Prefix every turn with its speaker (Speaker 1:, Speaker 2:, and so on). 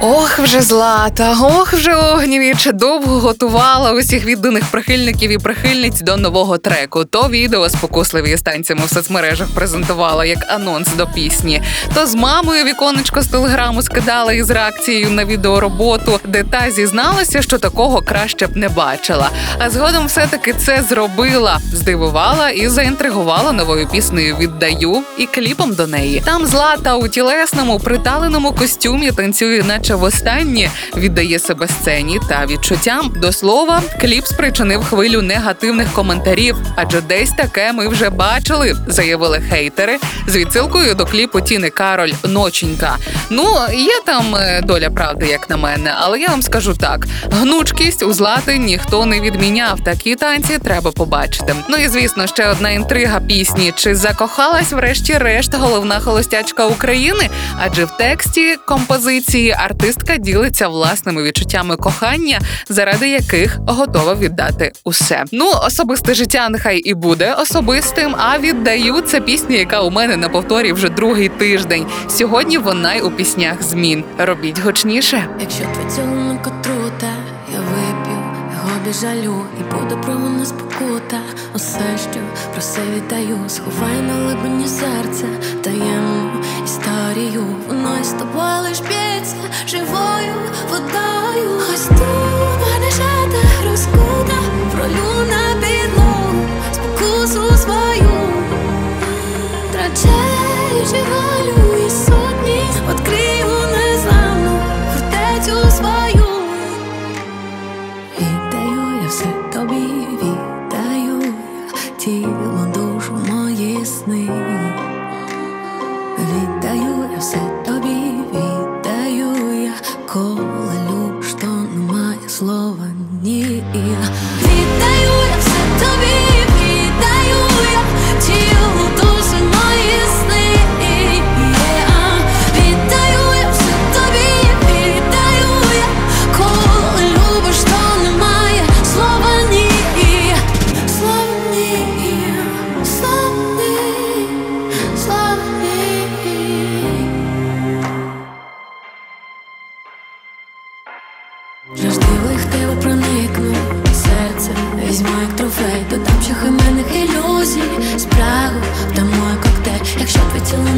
Speaker 1: Ох, вже злата, ох, вже огнівіч довго готувала усіх відданих прихильників і прихильниць до нового треку. То відео спокусливі з танцями в соцмережах презентувала як анонс до пісні. То з мамою віконечко з телеграму скидала із реакцією на відеороботу, де та зізналася, що такого краще б не бачила. А згодом все-таки це зробила, здивувала і заінтригувала новою піснею Віддаю і кліпом до неї. Там злата у тілесному приталеному костюмі танцює, наче востаннє віддає себе сцені та відчуттям. До слова, кліп спричинив хвилю негативних коментарів, адже десь таке ми вже бачили, заявили хейтери з відсилкою до кліпу Тіни Кароль Ноченька. Ну є там е, доля правди, як на мене, але я вам скажу так: гнучкість у злати ніхто не відміняв. Такі танці треба побачити. Ну і звісно, ще одна інтрига пісні: чи закохалась врешті-решт головна холостячка України? Адже в тексті композиції артистка ділиться власними відчуттями кохання, заради яких готова віддати усе. Ну, особисте життя нехай і буде особистим. А віддаю це пісня, яка у мене на повторі вже другий тиждень. Сьогодні вона й у піснях змін. Робіть гучніше.
Speaker 2: Якщо твій цілунок отрута, я вип'ю його біжалю і буде про мене спокута. Усе, що про все віддаю, сховай на глибині серця все тобі, віддаю я тіло, душу, мої сни. Віддаю я все тобі, віддаю я, коли люб, що немає слова ні. Віддаю я все тобі, спрагу, домой, як коктейль, якщо твій цілунок,